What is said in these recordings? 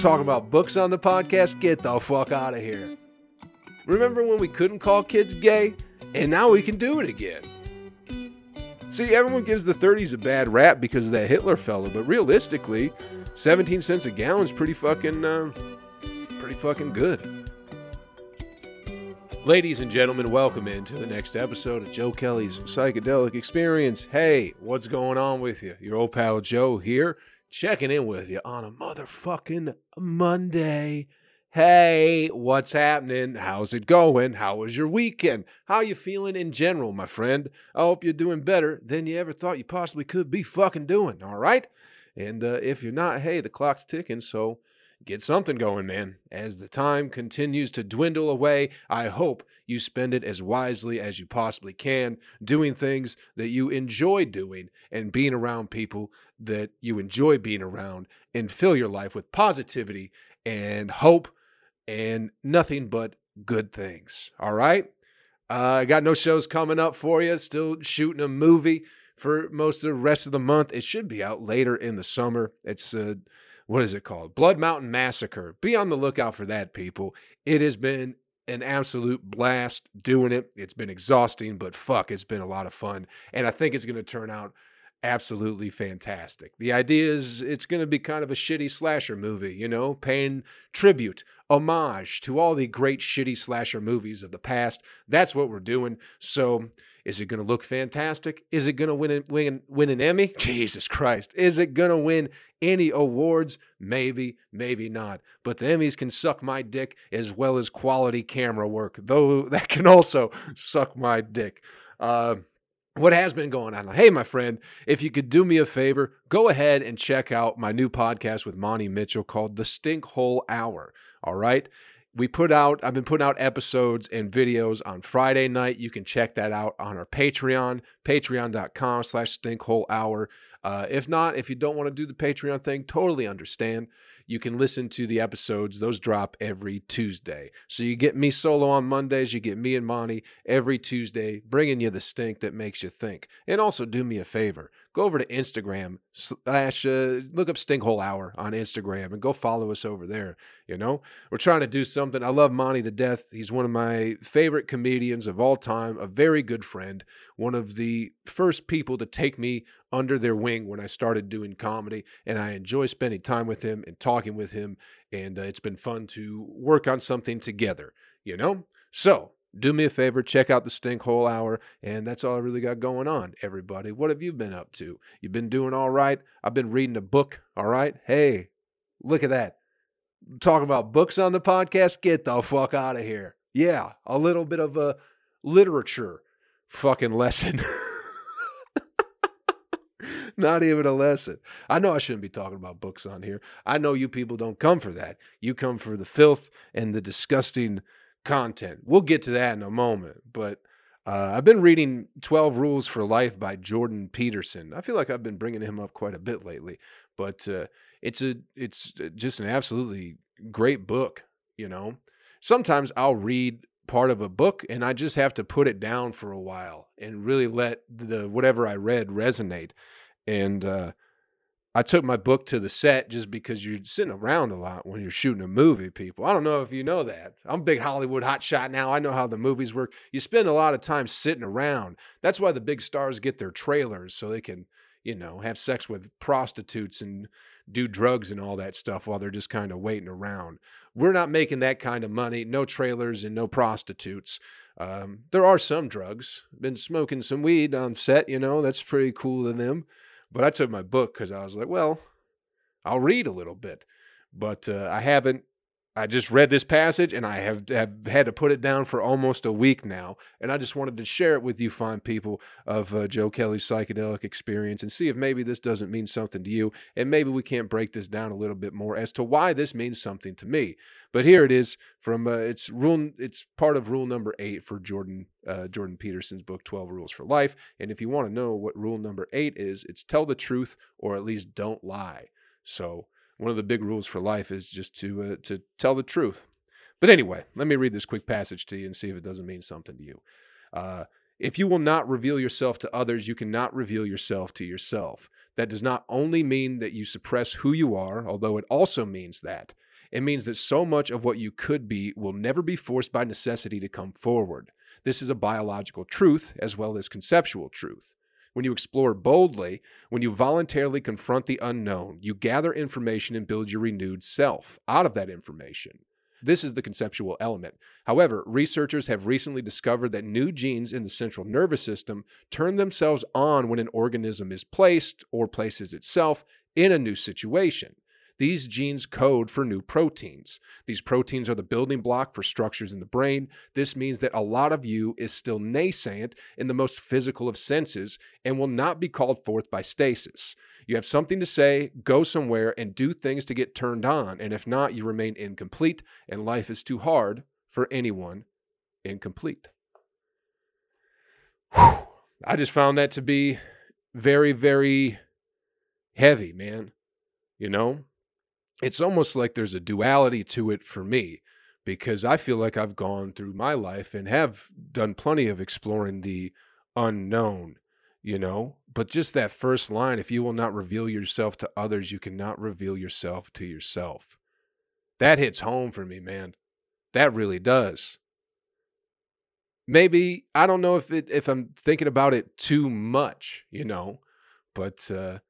Talking about books on the podcast? Get the fuck out of here. Remember when we couldn't call kids gay? And now we can do it again. See, everyone gives the 30s a bad rap because of that Hitler fella, but realistically, 17 cents a gallon is pretty fucking, uh, pretty fucking good. Ladies and gentlemen, welcome into the next episode of Joe Kelly's Psychedelic Experience. Hey, what's going on with you? Your old pal Joe here, checking in with you on a motherfucking Monday. Hey, what's happening? How's it going? How was your weekend? How you feeling in general, my friend? I hope you're doing better than you ever thought you possibly could be fucking doing, all right? And uh, if you're not, hey, the clock's ticking, so get something going, man. As the time continues to dwindle away, I hope you spend it as wisely as you possibly can, doing things that you enjoy doing and being around people that you enjoy being around, and fill your life with positivity and hope and nothing but good things. All right? Uh, I got no shows coming up for you. Still shooting a movie for most of the rest of the month. It should be out later in the summer. It's uh, what is it called? Blood Mountain Massacre. Be on the lookout for that, people. It has been an absolute blast doing it. It's been exhausting, but fuck, it's been a lot of fun. And I think it's going to turn out absolutely fantastic. The idea is it's going to be kind of a shitty slasher movie, you know, paying tribute, homage to all the great shitty slasher movies of the past. That's what we're doing. So, is it going to look fantastic? Is it going to win, win, win an Emmy? Jesus Christ. Is it going to win any awards? Maybe, maybe not. But the Emmys can suck my dick as well as quality camera work, though that can also suck my dick. Uh, what has been going on. Hey, my friend, if you could do me a favor, go ahead and check out my new podcast with Monty Mitchell called The Stinkhole Hour. All right. We put out, I've been putting out episodes and videos on Friday night. You can check that out on our Patreon, patreon.com slash stinkhole hour. Uh, if not, if you don't want to do the Patreon thing, totally understand you can listen to the episodes. Those drop every Tuesday. So you get me solo on Mondays, you get me and Monty every Tuesday, bringing you the stink that makes you think. And also do me a favor go over to Instagram slash uh, look up Stinkhole Hour on Instagram and go follow us over there. You know, we're trying to do something. I love Monty to death. He's one of my favorite comedians of all time, a very good friend, one of the first people to take me under their wing when I started doing comedy, and I enjoy spending time with him and talking with him. And uh, it's been fun to work on something together. You know, so do me a favor, check out the Stink Hole Hour, and that's all I really got going on, everybody. What have you been up to? You've been doing all right? I've been reading a book, all right? Hey, look at that. Talking about books on the podcast? Get the fuck out of here. Yeah, a little bit of a literature fucking lesson. Not even a lesson. I know I shouldn't be talking about books on here. I know you people don't come for that. You come for the filth and the disgusting content. We'll get to that in a moment. But uh, I've been reading 12 Rules for Life by Jordan Peterson. I feel like I've been bringing him up quite a bit lately, but uh, it's a it's uh, just an absolutely great book. You know, sometimes I'll read part of a book and I just have to put it down for a while and really let the whatever I read resonate. And uh, I took my book to the set just because you're sitting around a lot when you're shooting a movie, people. I don't know if you know that. I'm a big Hollywood hotshot now. I know how the movies work. You spend a lot of time sitting around. That's why the big stars get their trailers so they can, you know, have sex with prostitutes and do drugs and all that stuff while they're just kind of waiting around. We're not making that kind of money. No trailers and no prostitutes. Um, there are some drugs. Been smoking some weed on set, you know, that's pretty cool of them. But I took my book because I was like, well, I'll read a little bit. But uh, I haven't. I just read this passage and I have, have had to put it down for almost a week now. And I just wanted to share it with you, fine people of uh, Joe Kelly's psychedelic experience, and see if maybe this doesn't mean something to you. And maybe we can't break this down a little bit more as to why this means something to me. But here it is from uh, it's rule. It's part of rule number eight for Jordan uh, Jordan Peterson's book Twelve Rules for Life. And if you want to know what rule number eight is, it's tell the truth or at least don't lie. So one of the big rules for life is just to uh, to tell the truth. But anyway, let me read this quick passage to you and see if it doesn't mean something to you. Uh, if you will not reveal yourself to others, you cannot reveal yourself to yourself. That does not only mean that you suppress who you are, although it also means that. It means that so much of what you could be will never be forced by necessity to come forward. This is a biological truth as well as conceptual truth. When you explore boldly, when you voluntarily confront the unknown, you gather information and build your renewed self out of that information. This is the conceptual element. However, researchers have recently discovered that new genes in the central nervous system turn themselves on when an organism is placed or places itself in a new situation. These genes code for new proteins. These proteins are the building block for structures in the brain. This means that a lot of you is still nascent in the most physical of senses and will not be called forth by stasis. You have something to say, go somewhere, and do things to get turned on. And if not, you remain incomplete, and life is too hard for anyone incomplete. Whew. I just found that to be very, very heavy, man. You know, it's almost like there's a duality to it for me because I feel like I've gone through my life and have done plenty of exploring the unknown, you know. But just that first line if you will not reveal yourself to others, you cannot reveal yourself to yourself. That hits home for me, man. That really does. Maybe I don't know if it if I'm thinking about it too much, you know, but uh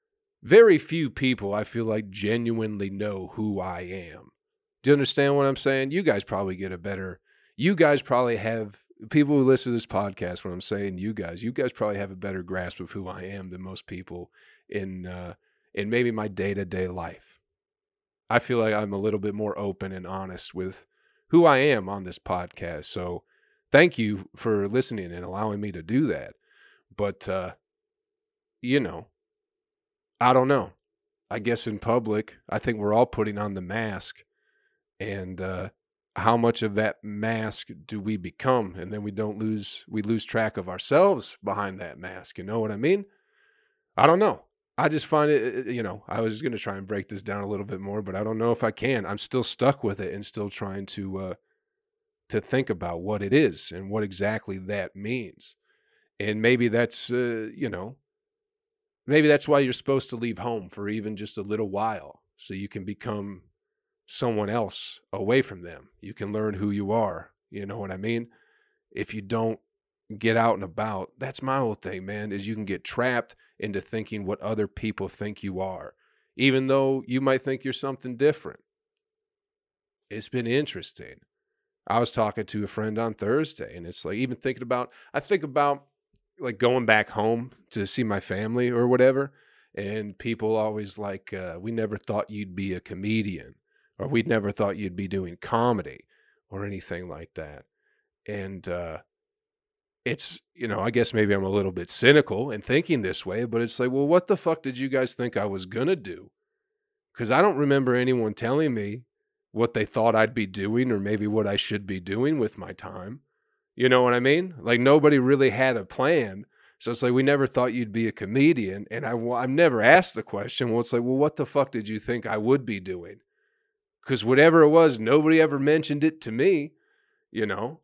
very few people I feel like genuinely know who I am. Do you understand what I'm saying? You guys probably get a better, you guys probably have, people who listen to this podcast, when I'm saying you guys, you guys probably have a better grasp of who I am than most people in, uh, in maybe my day to day life. I feel like I'm a little bit more open and honest with who I am on this podcast. So thank you for listening and allowing me to do that. But, uh, you know, I don't know. I guess in public, I think we're all putting on the mask. And uh, how much of that mask do we become? And then we don't lose, we lose track of ourselves behind that mask. You know what I mean? I don't know. I just find it, you know, I was going to try and break this down a little bit more, but I don't know if I can. I'm still stuck with it and still trying to, uh, to think about what it is and what exactly that means. And maybe that's, uh, you know, Maybe that's why you're supposed to leave home for even just a little while so you can become someone else away from them. You can learn who you are. You know what I mean? If you don't get out and about, that's my whole thing, man, is you can get trapped into thinking what other people think you are, even though you might think you're something different. It's been interesting. I was talking to a friend on Thursday, and it's like even thinking about, I think about like going back home to see my family or whatever and people always like uh, we never thought you'd be a comedian or we'd never thought you'd be doing comedy or anything like that and uh, it's you know i guess maybe i'm a little bit cynical in thinking this way but it's like well what the fuck did you guys think i was gonna do? Because i don't remember anyone telling me what they thought i'd be doing or maybe what i should be doing with my time you know what I mean? Like nobody really had a plan. So it's like we never thought you'd be a comedian, and I I've never asked the question. Well, it's like, well, what the fuck did you think I would be doing? Because whatever it was, nobody ever mentioned it to me, you know.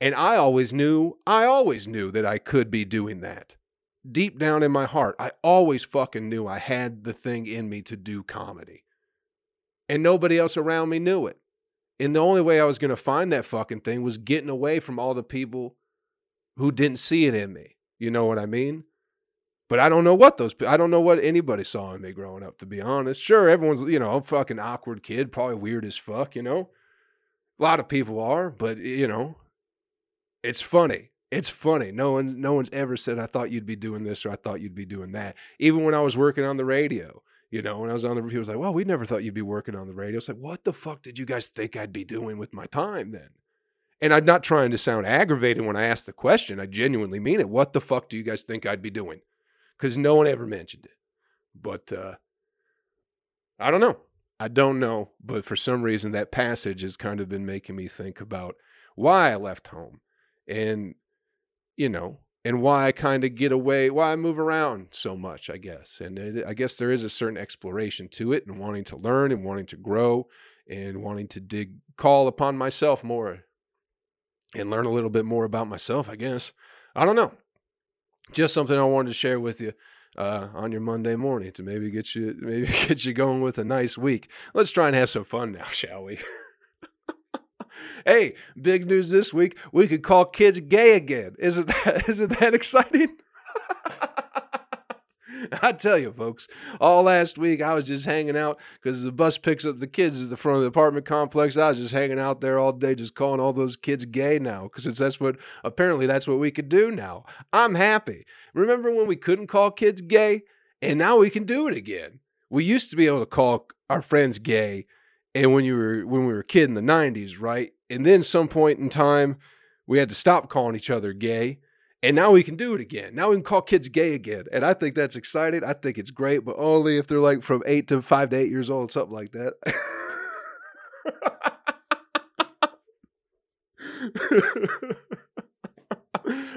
And I always knew, I always knew that I could be doing that. Deep down in my heart, I always fucking knew I had the thing in me to do comedy. And nobody else around me knew it. And the only way I was going to find that fucking thing was getting away from all the people who didn't see it in me. You know what I mean? But I don't know what those I don't know what anybody saw in me growing up to be honest. Sure, everyone's, you know, fucking awkward kid, probably weird as fuck, you know. A lot of people are, but you know, it's funny. It's funny. No one no one's ever said I thought you'd be doing this or I thought you'd be doing that. Even when I was working on the radio, you know, when I was on the, review he was like, well, we never thought you'd be working on the radio. It's like, what the fuck did you guys think I'd be doing with my time then? And I'm not trying to sound aggravated when I ask the question. I genuinely mean it. What the fuck do you guys think I'd be doing? Because no one ever mentioned it. But uh, I don't know. I don't know. But for some reason, that passage has kind of been making me think about why I left home. And, you know, and why I kind of get away, why I move around so much, I guess. And it, I guess there is a certain exploration to it and wanting to learn and wanting to grow and wanting to dig, call upon myself more and learn a little bit more about myself, I guess. I don't know. Just something I wanted to share with you. uh, on your Monday morning to maybe get you maybe get you going with a nice week. Let's try and have some fun now, shall we? hey, big news this week. We could call kids gay again. Isn't that isn't that exciting? I tell you, folks, all last week I was just hanging out because the bus picks up the kids at the front of the apartment complex. I was just hanging out there all day, just calling all those kids gay now because that's what apparently that's what we could do now. I'm happy. Remember when we couldn't call kids gay, and now we can do it again. We used to be able to call our friends gay, and when you were when we were a kid in the '90s, right? And then some point in time, we had to stop calling each other gay and now we can do it again. Now we can call kids gay again. And I think that's exciting. I think it's great, but only if they're like from eight to five to eight years old, something like that.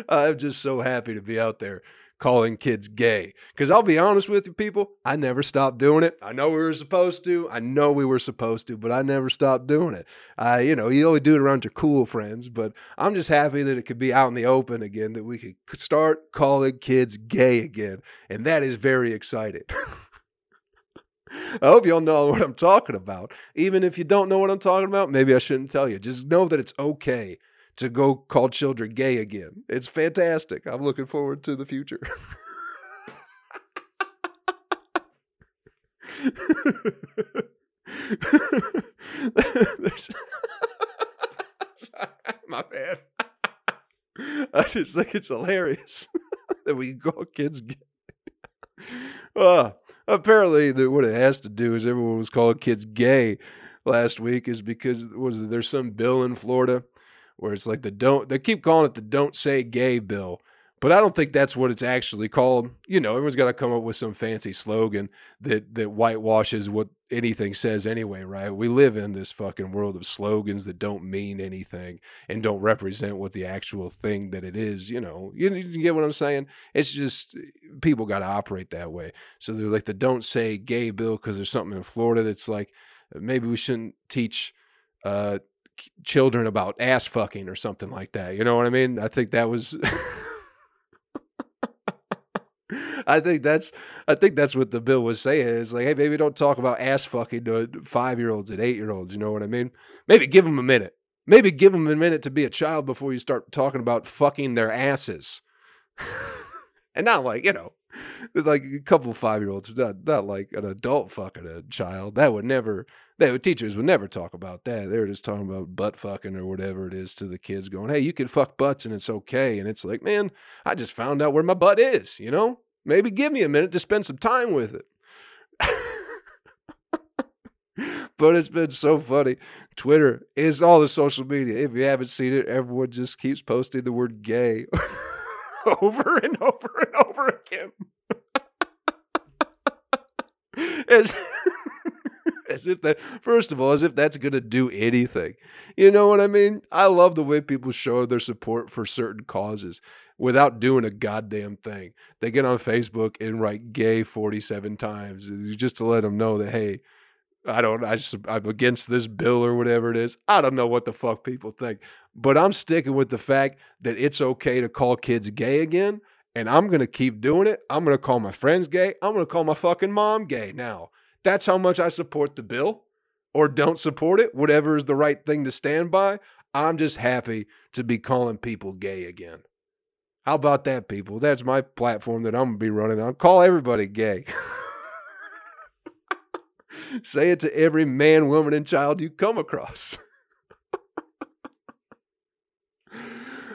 I'm just so happy to be out there calling kids gay. Because I'll be honest with you, people, I never stopped doing it. I know we were supposed to. I know we were supposed to, but I never stopped doing it. I, you know, you only do it around your cool friends, but I'm just happy that it could be out in the open again, that we could start calling kids gay again. And that is very exciting. I hope y'all know what I'm talking about. Even if you don't know what I'm talking about, maybe I shouldn't tell you. Just know that it's okay to go call children gay again. It's fantastic. I'm looking forward to the future. My bad. I just think it's hilarious that we call kids gay. Uh, apparently, the, what it has to do is everyone was calling kids gay last week is because was there's some bill in Florida where it's like the don't they keep calling it the don't say gay bill but i don't think that's what it's actually called. You know everyone's got to come up with some fancy slogan that that whitewashes what anything says anyway right? We live in this fucking world of slogans that don't mean anything and don't represent what the actual thing that it is you know? You, you get what i'm saying? It's just people got to operate that way. So they're like the don't say gay bill because there's something in florida that's like maybe we shouldn't teach uh, children about ass fucking or something like that. You know what I mean? I think that was. I think that's I think that's what the bill was saying. Is like, hey, maybe don't talk about ass fucking to five year olds and eight year olds. You know what I mean? Maybe give them a minute. Maybe give them a minute to be a child before you start talking about fucking their asses. and not like you know, like a couple five year olds, not not like an adult fucking a child. That would never they teachers would never talk about that. They were just talking about butt fucking or whatever it is to the kids, going, "Hey, you can fuck butts and it's okay." And it's like, man, I just found out where my butt is. You know, maybe give me a minute to spend some time with it. but it's been so funny. Twitter is all the social media. If you haven't seen it, everyone just keeps posting the word gay over and over and over again. it's as if that first of all as if that's going to do anything. You know what i mean? I love the way people show their support for certain causes without doing a goddamn thing. They get on facebook and write gay 47 times just to let them know that hey i don't I just, i'm against this bill or whatever it is. I don't know what the fuck people think but i'm sticking with the fact that it's okay to call kids gay again and i'm going to keep doing it. I'm going to call my friends gay. I'm going to call my fucking mom gay now that's how much I support the bill or don't support it, whatever is the right thing to stand by. I'm just happy to be calling people gay again. How about that, people? That's my platform that I'm going to be running on. Call everybody gay. Say it to every man, woman, and child you come across.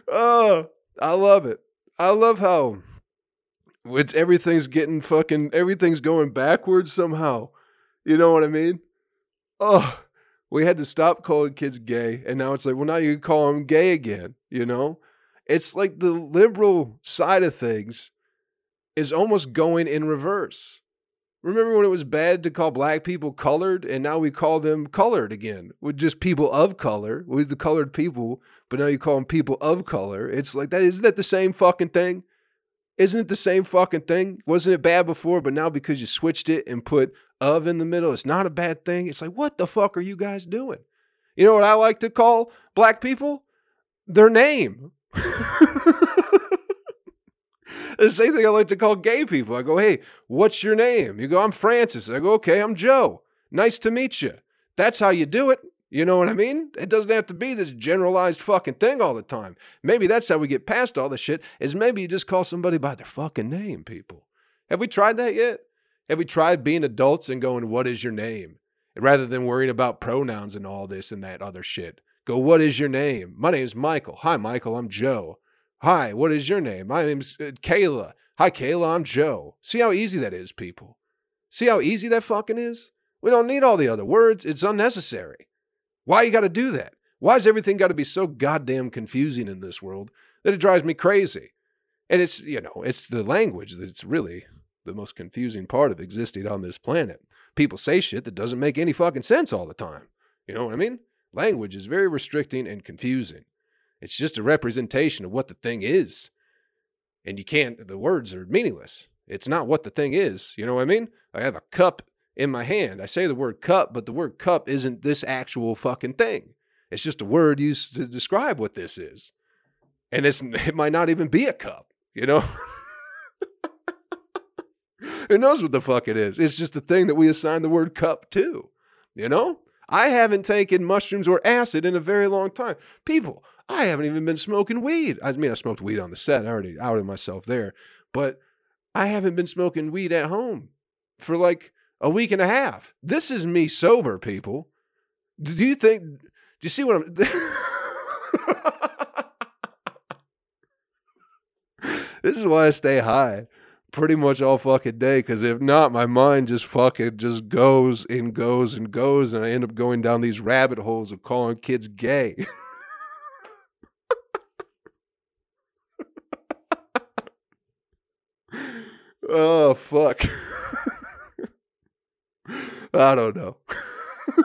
oh, I love it. I love how it's everything's getting fucking everything's going backwards somehow. You know what I mean? Oh, we had to stop calling kids gay, and now it's like, well, now you call them gay again. You know, it's like the liberal side of things is almost going in reverse. Remember when it was bad to call black people colored, and now we call them colored again with just people of color, with the colored people, but now you call them people of color. It's like that. Isn't that the same fucking thing? Isn't it the same fucking thing? Wasn't it bad before, but now because you switched it and put of in the middle, it's not a bad thing. It's like, what the fuck are you guys doing? You know what I like to call black people? Their name. the same thing I like to call gay people. I go, hey, what's your name? You go, I'm Francis. I go, okay, I'm Joe. Nice to meet you. That's how you do it. You know what I mean? It doesn't have to be this generalized fucking thing all the time. Maybe that's how we get past all the shit, is maybe you just call somebody by their fucking name, people. Have we tried that yet? Have we tried being adults and going, what is your name? Rather than worrying about pronouns and all this and that other shit. Go, what is your name? My name's Michael. Hi, Michael. I'm Joe. Hi, what is your name? My name's uh, Kayla. Hi, Kayla. I'm Joe. See how easy that is, people. See how easy that fucking is? We don't need all the other words. It's unnecessary. Why you got to do that? Why's everything got to be so goddamn confusing in this world that it drives me crazy? And it's, you know, it's the language that's really the most confusing part of existing on this planet. People say shit that doesn't make any fucking sense all the time. You know what I mean? Language is very restricting and confusing. It's just a representation of what the thing is. And you can't, the words are meaningless. It's not what the thing is. You know what I mean? I have a cup in my hand. I say the word cup, but the word cup isn't this actual fucking thing. It's just a word used to describe what this is. And it's, it might not even be a cup, you know? Who knows what the fuck it is? It's just a thing that we assign the word cup to, you know? I haven't taken mushrooms or acid in a very long time. People, I haven't even been smoking weed. I mean, I smoked weed on the set. I already outed myself there. But I haven't been smoking weed at home for like a week and a half. This is me sober, people. Do you think, do you see what I'm. this is why I stay high pretty much all fucking day because if not, my mind just fucking just goes and goes and goes, and I end up going down these rabbit holes of calling kids gay. oh fuck. I don't know.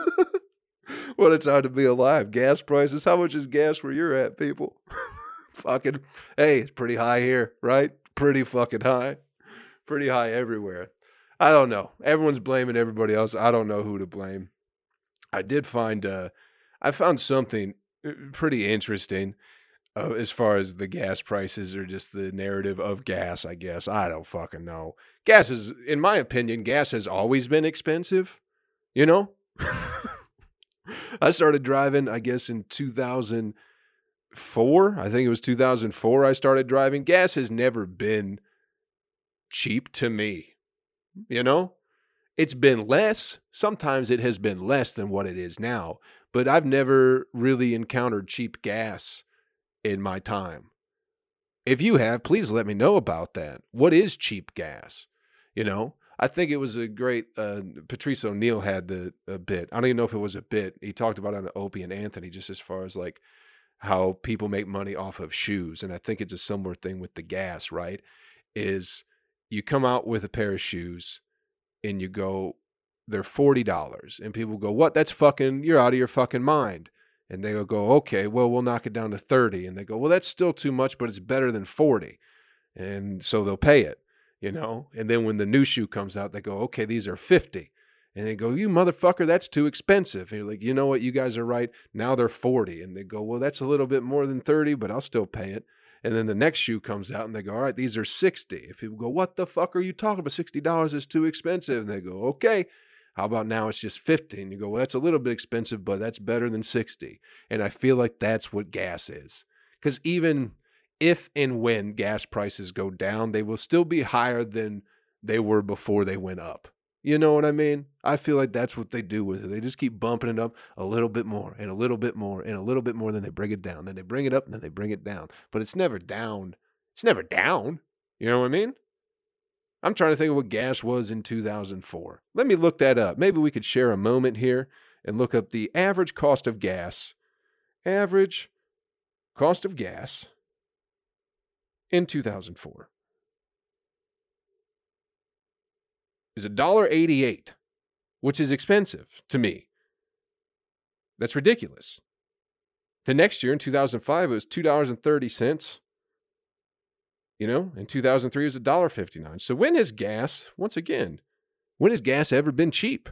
what a time to be alive. Gas prices. How much is gas where you're at, people? fucking hey, it's pretty high here, right? Pretty fucking high pretty high everywhere. I don't know. Everyone's blaming everybody else. I don't know who to blame. I did find uh I found something uh, pretty interesting uh, as far as the gas prices or just the narrative of gas, I guess. I don't fucking know. Gas is in my opinion, gas has always been expensive, you know? I started driving I guess in 2004. I think it was 2004 I started driving. Gas has never been cheap to me. You know, it's been less. Sometimes it has been less than what it is now, but I've never really encountered cheap gas in my time. If you have, please let me know about that. What is cheap gas? You know, I think it was a great. Uh, Patrice O'Neal had the a bit. I don't even know if it was a bit. He talked about on Opie and Anthony, just as far as like how people make money off of shoes, and I think it's a similar thing with the gas. Right? Is you come out with a pair of shoes and you go, they're $40. And people go, what? That's fucking, you're out of your fucking mind. And they go, okay, well, we'll knock it down to 30. And they go, well, that's still too much, but it's better than 40. And so they'll pay it, you know? And then when the new shoe comes out, they go, okay, these are 50. And they go, you motherfucker, that's too expensive. And you're like, you know what? You guys are right. Now they're 40. And they go, well, that's a little bit more than 30, but I'll still pay it. And then the next shoe comes out and they go, all right, these are 60. If people go, what the fuck are you talking about? $60 is too expensive. And they go, okay, how about now it's just 50? And you go, well, that's a little bit expensive, but that's better than 60. And I feel like that's what gas is. Because even if and when gas prices go down, they will still be higher than they were before they went up. You know what I mean? I feel like that's what they do with it. They just keep bumping it up a little bit more and a little bit more and a little bit more. Then they bring it down. Then they bring it up and then they bring it down. But it's never down. It's never down. You know what I mean? I'm trying to think of what gas was in 2004. Let me look that up. Maybe we could share a moment here and look up the average cost of gas. Average cost of gas in 2004. is $1.88, which is expensive to me. That's ridiculous. The next year in 2005, it was $2.30. You know, in 2003, it was $1.59. So when has gas, once again, when has gas ever been cheap?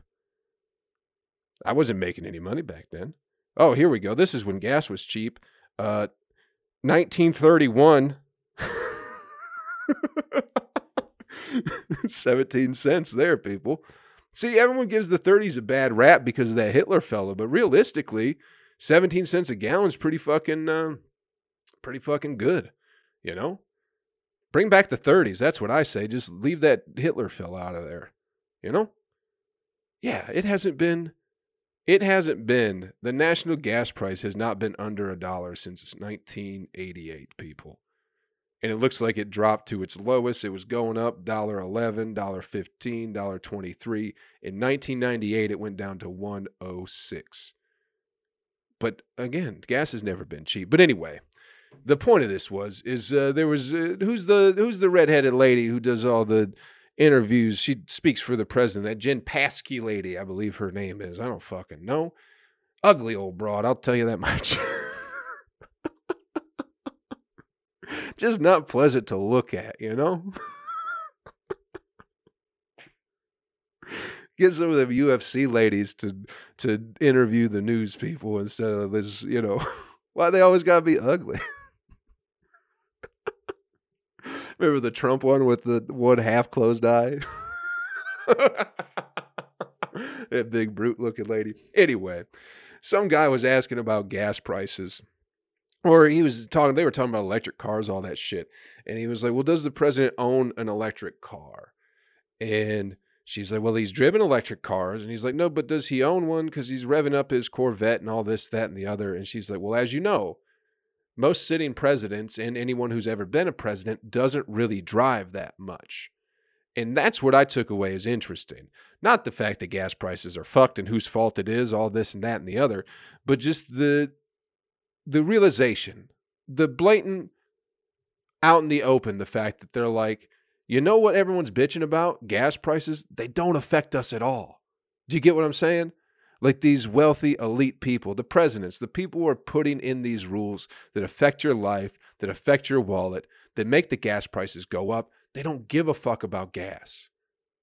I wasn't making any money back then. Oh, here we go. This is when gas was cheap. Uh, 1931 17 cents there, people. See, everyone gives the 30s a bad rap because of that Hitler fella, but realistically, 17 cents a gallon is pretty fucking uh, pretty fucking good, you know? Bring back the 30s, that's what I say. Just leave that Hitler fella out of there. You know? Yeah, it hasn't been it hasn't been the national gas price has not been under a dollar since 1988, people and it looks like it dropped to its lowest. It was going up $1.11, $1.15, $1.23. In 1998, it went down to 106. But again, gas has never been cheap. But anyway, the point of this was is uh, there was uh, who's the who's the redheaded lady who does all the interviews. She speaks for the president. That Jen Psaki lady, I believe her name is. I don't fucking know. Ugly old broad. I'll tell you that much. Just not pleasant to look at, you know? Get some of the UFC ladies to to interview the news people instead of this, you know. Why they always gotta be ugly? Remember the Trump one with the one half closed eye? that big brute looking lady. Anyway, some guy was asking about gas prices or he was talking they were talking about electric cars all that shit and he was like well does the president own an electric car? And she's like well he's driven electric cars. And he's like no but does he own one? Because he's revving up his corvette and all this that and the other. And she's like well as you know most sitting presidents and anyone who's ever been a president doesn't really drive that much. And that's what i took away as interesting. Not the fact that gas prices are fucked and whose fault it is all this and that and the other but just the the realization, the blatant out in the open, the fact that they're like, you know what everyone's bitching about? Gas prices, they don't affect us at all. Do you get what I'm saying? Like these wealthy elite people, the presidents, the people who are putting in these rules that affect your life, that affect your wallet, that make the gas prices go up, they don't give a fuck about gas.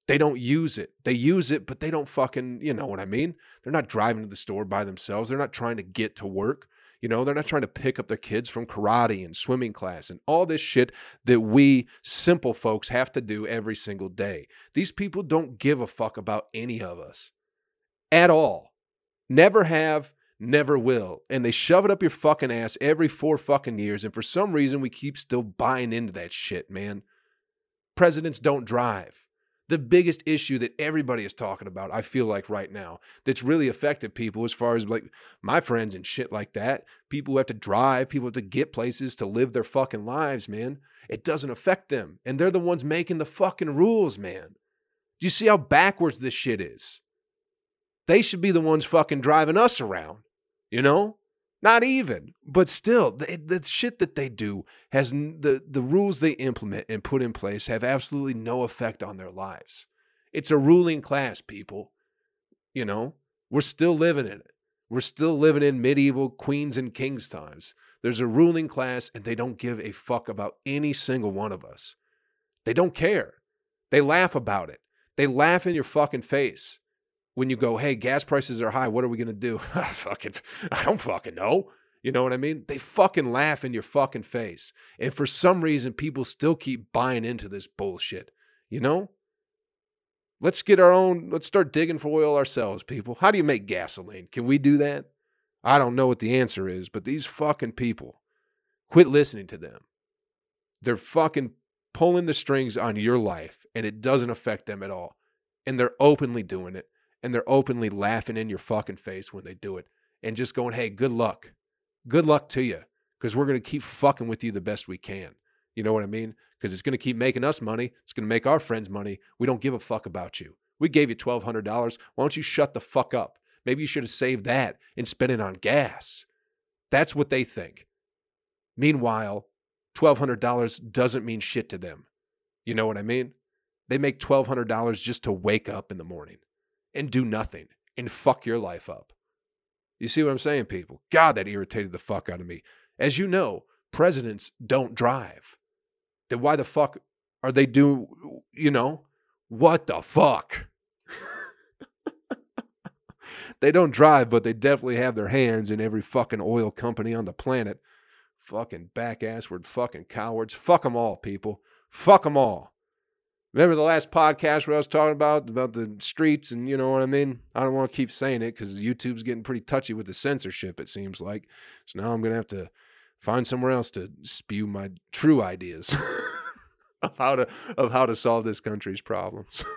They don't use it. They use it, but they don't fucking, you know what I mean? They're not driving to the store by themselves. They're not trying to get to work. You know, they're not trying to pick up their kids from karate and swimming class and all this shit that we simple folks have to do every single day. These people don't give a fuck about any of us at all. Never have, never will. And they shove it up your fucking ass every four fucking years. And for some reason, we keep still buying into that shit, man. Presidents don't drive the biggest issue that everybody is talking about, I feel like right now, that's really affected people as far as like my friends and shit like that. People who have to drive, people have to get places to live their fucking lives, man. It doesn't affect them. And they're the ones making the fucking rules, man. Do you see how backwards this shit is? They should be the ones fucking driving us around, you know? Not even, but still, the, the shit that they do has the the rules they implement and put in place have absolutely no effect on their lives. It's a ruling class, people. You know, we're still living in it. We're still living in medieval queens and kings times. There's a ruling class, and they don't give a fuck about any single one of us. They don't care. They laugh about it. They laugh in your fucking face when you go, hey, gas prices are high. What are we going to do? fucking, I don't fucking know. You know what I mean? They fucking laugh in your fucking face. And for some reason, people still keep buying into this bullshit. You know? Let's get our own, let's start digging for oil ourselves, people. How do you make gasoline? Can we do that? I don't know what the answer is, but these fucking people, quit listening to them. They're fucking pulling the strings on your life and it doesn't affect them at all. And they're openly doing it and they're openly laughing in your fucking face when they do it and just going, hey, good luck. Good luck to you because we're going to keep fucking with you the best we can. You know what I mean? Because it's going to keep making us money. It's going to make our friends money. We don't give a fuck about you. We gave you $1,200. Why don't you shut the fuck up? Maybe you should have saved that and spent it on gas. That's what they think. Meanwhile, $1,200 doesn't mean shit to them. You know what I mean? They make $1,200 just to wake up in the morning and do nothing and fuck your life up. You see what I'm saying, people? God, that irritated the fuck out of me. As you know, presidents don't drive. Then why the fuck are they doing, you know, what the fuck? they don't drive, but they definitely have their hands in every fucking oil company on the planet. Fucking back assward fucking cowards. Fuck them all, people. Fuck them all. Remember the last podcast where I was talking about about the streets and you know what I mean? I don't want to keep saying it because YouTube's getting pretty touchy with the censorship, it seems like. So now I'm gonna have to find somewhere else to spew my true ideas of how to of how to solve this country's problems.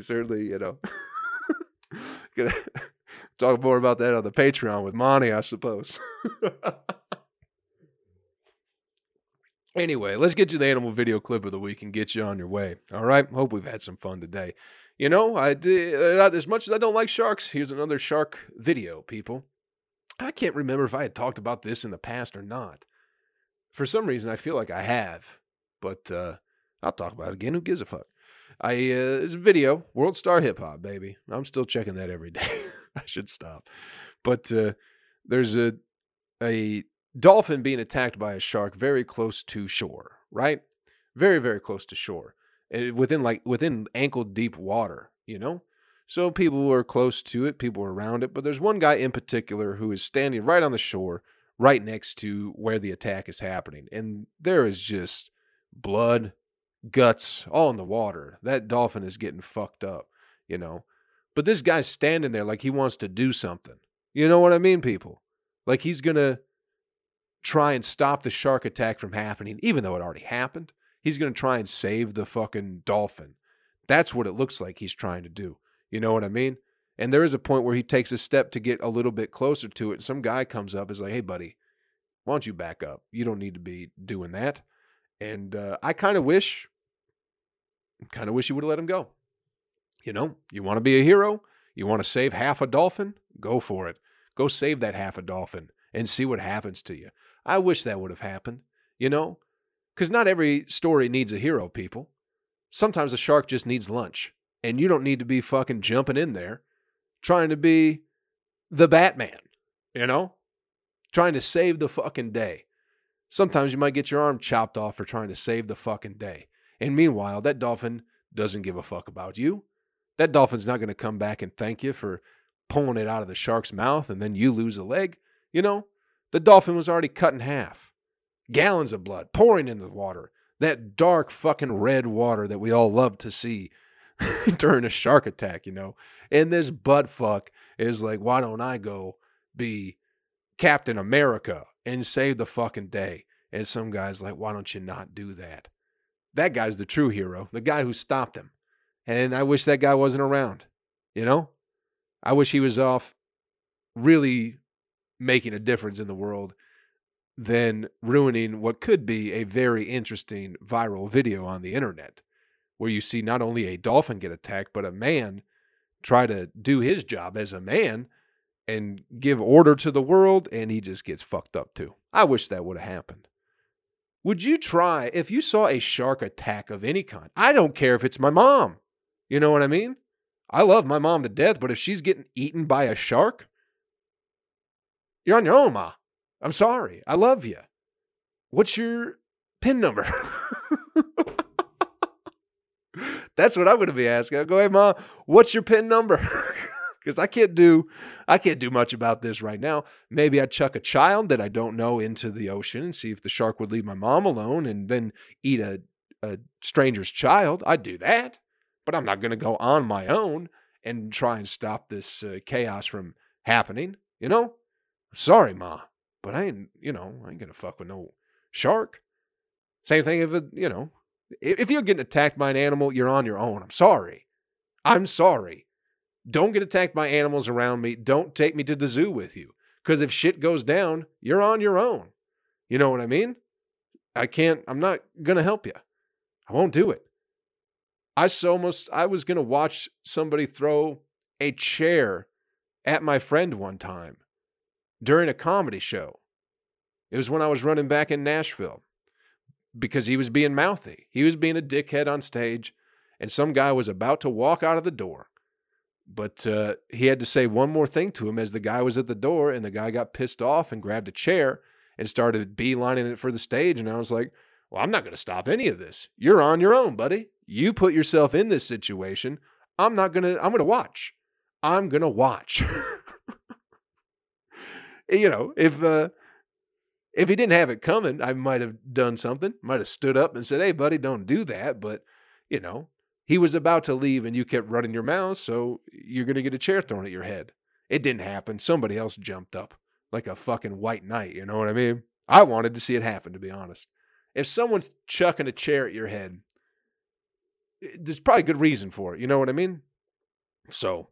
Certainly, you know. gonna talk more about that on the Patreon with Monty, I suppose. Anyway, let's get you the animal video clip of the week and get you on your way. All right. Hope we've had some fun today. You know, I uh, as much as I don't like sharks, here's another shark video, people. I can't remember if I had talked about this in the past or not. For some reason, I feel like I have, but uh, I'll talk about it again. Who gives a fuck? I uh, it's a video, World Star Hip Hop, baby. I'm still checking that every day. I should stop, but uh, there's a a dolphin being attacked by a shark very close to shore, right? Very, very close to shore, within like within ankle deep water, you know. So people were close to it, people were around it, but there's one guy in particular who is standing right on the shore, right next to where the attack is happening, and there is just blood, guts, all in the water. That dolphin is getting fucked up, you know. But this guy's standing there like he wants to do something. You know what I mean, people? Like he's gonna try and stop the shark attack from happening, even though it already happened. He's going to try and save the fucking dolphin. That's what it looks like he's trying to do. You know what I mean? And there is a point where he takes a step to get a little bit closer to it. Some guy comes up, is like, "Hey, buddy, why don't you back up? You don't need to be doing that." And uh, I kind of wish, kind of wish you would have let him go. You know, you want to be a hero, you want to save half a dolphin, go for it. Go save that half a dolphin and see what happens to you. I wish that would have happened, you know? Because not every story needs a hero, people. Sometimes a shark just needs lunch, and you don't need to be fucking jumping in there trying to be the Batman, you know? Trying to save the fucking day. Sometimes you might get your arm chopped off for trying to save the fucking day. And meanwhile, that dolphin doesn't give a fuck about you. That dolphin's not going to come back and thank you for pulling it out of the shark's mouth and then you lose a leg. You know, the dolphin was already cut in half. Gallons of blood pouring into the water. That dark fucking red water that we all love to see during a shark attack, you know. And this butt fuck is like, why don't I go be Captain America and save the fucking day? And some guy's like, why don't you not do that? That guy's the true hero, the guy who stopped him. And I wish that guy wasn't around, you know? I wish he was off really making a difference in the world than ruining what could be a very interesting viral video on the internet where you see not only a dolphin get attacked but a man try to do his job as a man and give order to the world and he just gets fucked up too. I wish that would have happened. Would you try if you saw a shark attack of any kind? I don't care if it's my mom. You know what I mean? I love my mom to death, but if she's getting eaten by a shark, you're on your own, Ma. I'm sorry. I love you. What's your PIN number? That's what I'm going to be asking. I go, hey, Ma, what's your PIN number? Because I can't do, I can't do much about this right now. Maybe I'd chuck a child that I don't know into the ocean and see if the shark would leave my mom alone and then eat a, a stranger's child. I'd do that, but I'm not going to go on my own and try and stop this uh, chaos from happening. You know, Sorry, Ma, but I ain't, you know, I ain't gonna fuck with no shark. Same thing if, it, you know, if you're getting attacked by an animal, you're on your own. I'm sorry. I'm sorry. Don't get attacked by animals around me. Don't take me to the zoo with you. Because if shit goes down, you're on your own. You know what I mean? I can't, I'm not going to help you. I won't do it. I so almost, I was going to watch somebody throw a chair at my friend one time during a comedy show. It was when I was running back in Nashville because he was being mouthy. He was being a dickhead on stage, and some guy was about to walk out of the door. But uh, he had to say one more thing to him as the guy was at the door, and the guy got pissed off and grabbed a chair and started beelining it for the stage. And I was like, Well, I'm not going to stop any of this. You're on your own, buddy. You put yourself in this situation. I'm not going to, I'm going to watch. I'm going to watch. you know, if uh, If he didn't have it coming, I might have done something, might have stood up and said, Hey, buddy, don't do that. But, you know, he was about to leave and you kept running your mouth, so you're to get a chair thrown at your head. It didn't happen. Somebody else jumped up like a fucking white knight. You know what I mean? I wanted to see it happen, to be honest. If someone's chucking a chair at your head, eh, there's probably good reason for it. You know what I mean? So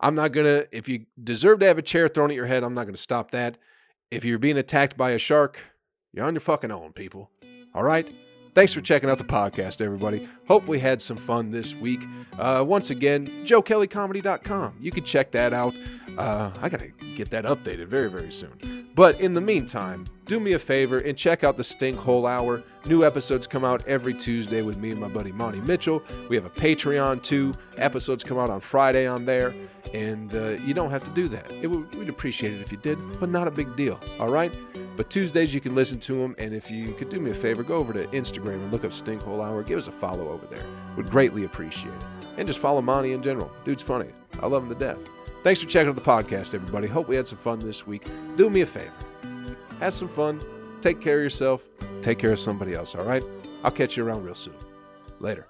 I'm not going to, if you deserve to have a chair thrown at your head, I'm not going to stop that. If you're being attacked by a shark, you're on your fucking own, people. All right? Thanks for checking out the podcast, everybody. Hope we had some fun this week. Uh, once again, joekellycomedy.com. You can check that out. Uh, I got to get that updated very, very soon. But in the meantime, do me a favor and check out the Stink Hole Hour. New episodes come out every Tuesday with me and my buddy Monty Mitchell. We have a Patreon too. Episodes come out on Friday on there. And uh, you don't have to do that. It we'd appreciate it if you did, but not a big deal. All right? But Tuesdays you can listen to them. And if you could do me a favor, go over to Instagram and look up Stinkhole Hour. Give us a follow over there. Would greatly appreciate it. And just follow Monty in general. Dude's funny. I love him to death. Thanks for checking out the podcast, everybody. Hope we had some fun this week. Do me a favor. Have some fun. Take care of yourself. Take care of somebody else, all right? I'll catch you around real soon. Later.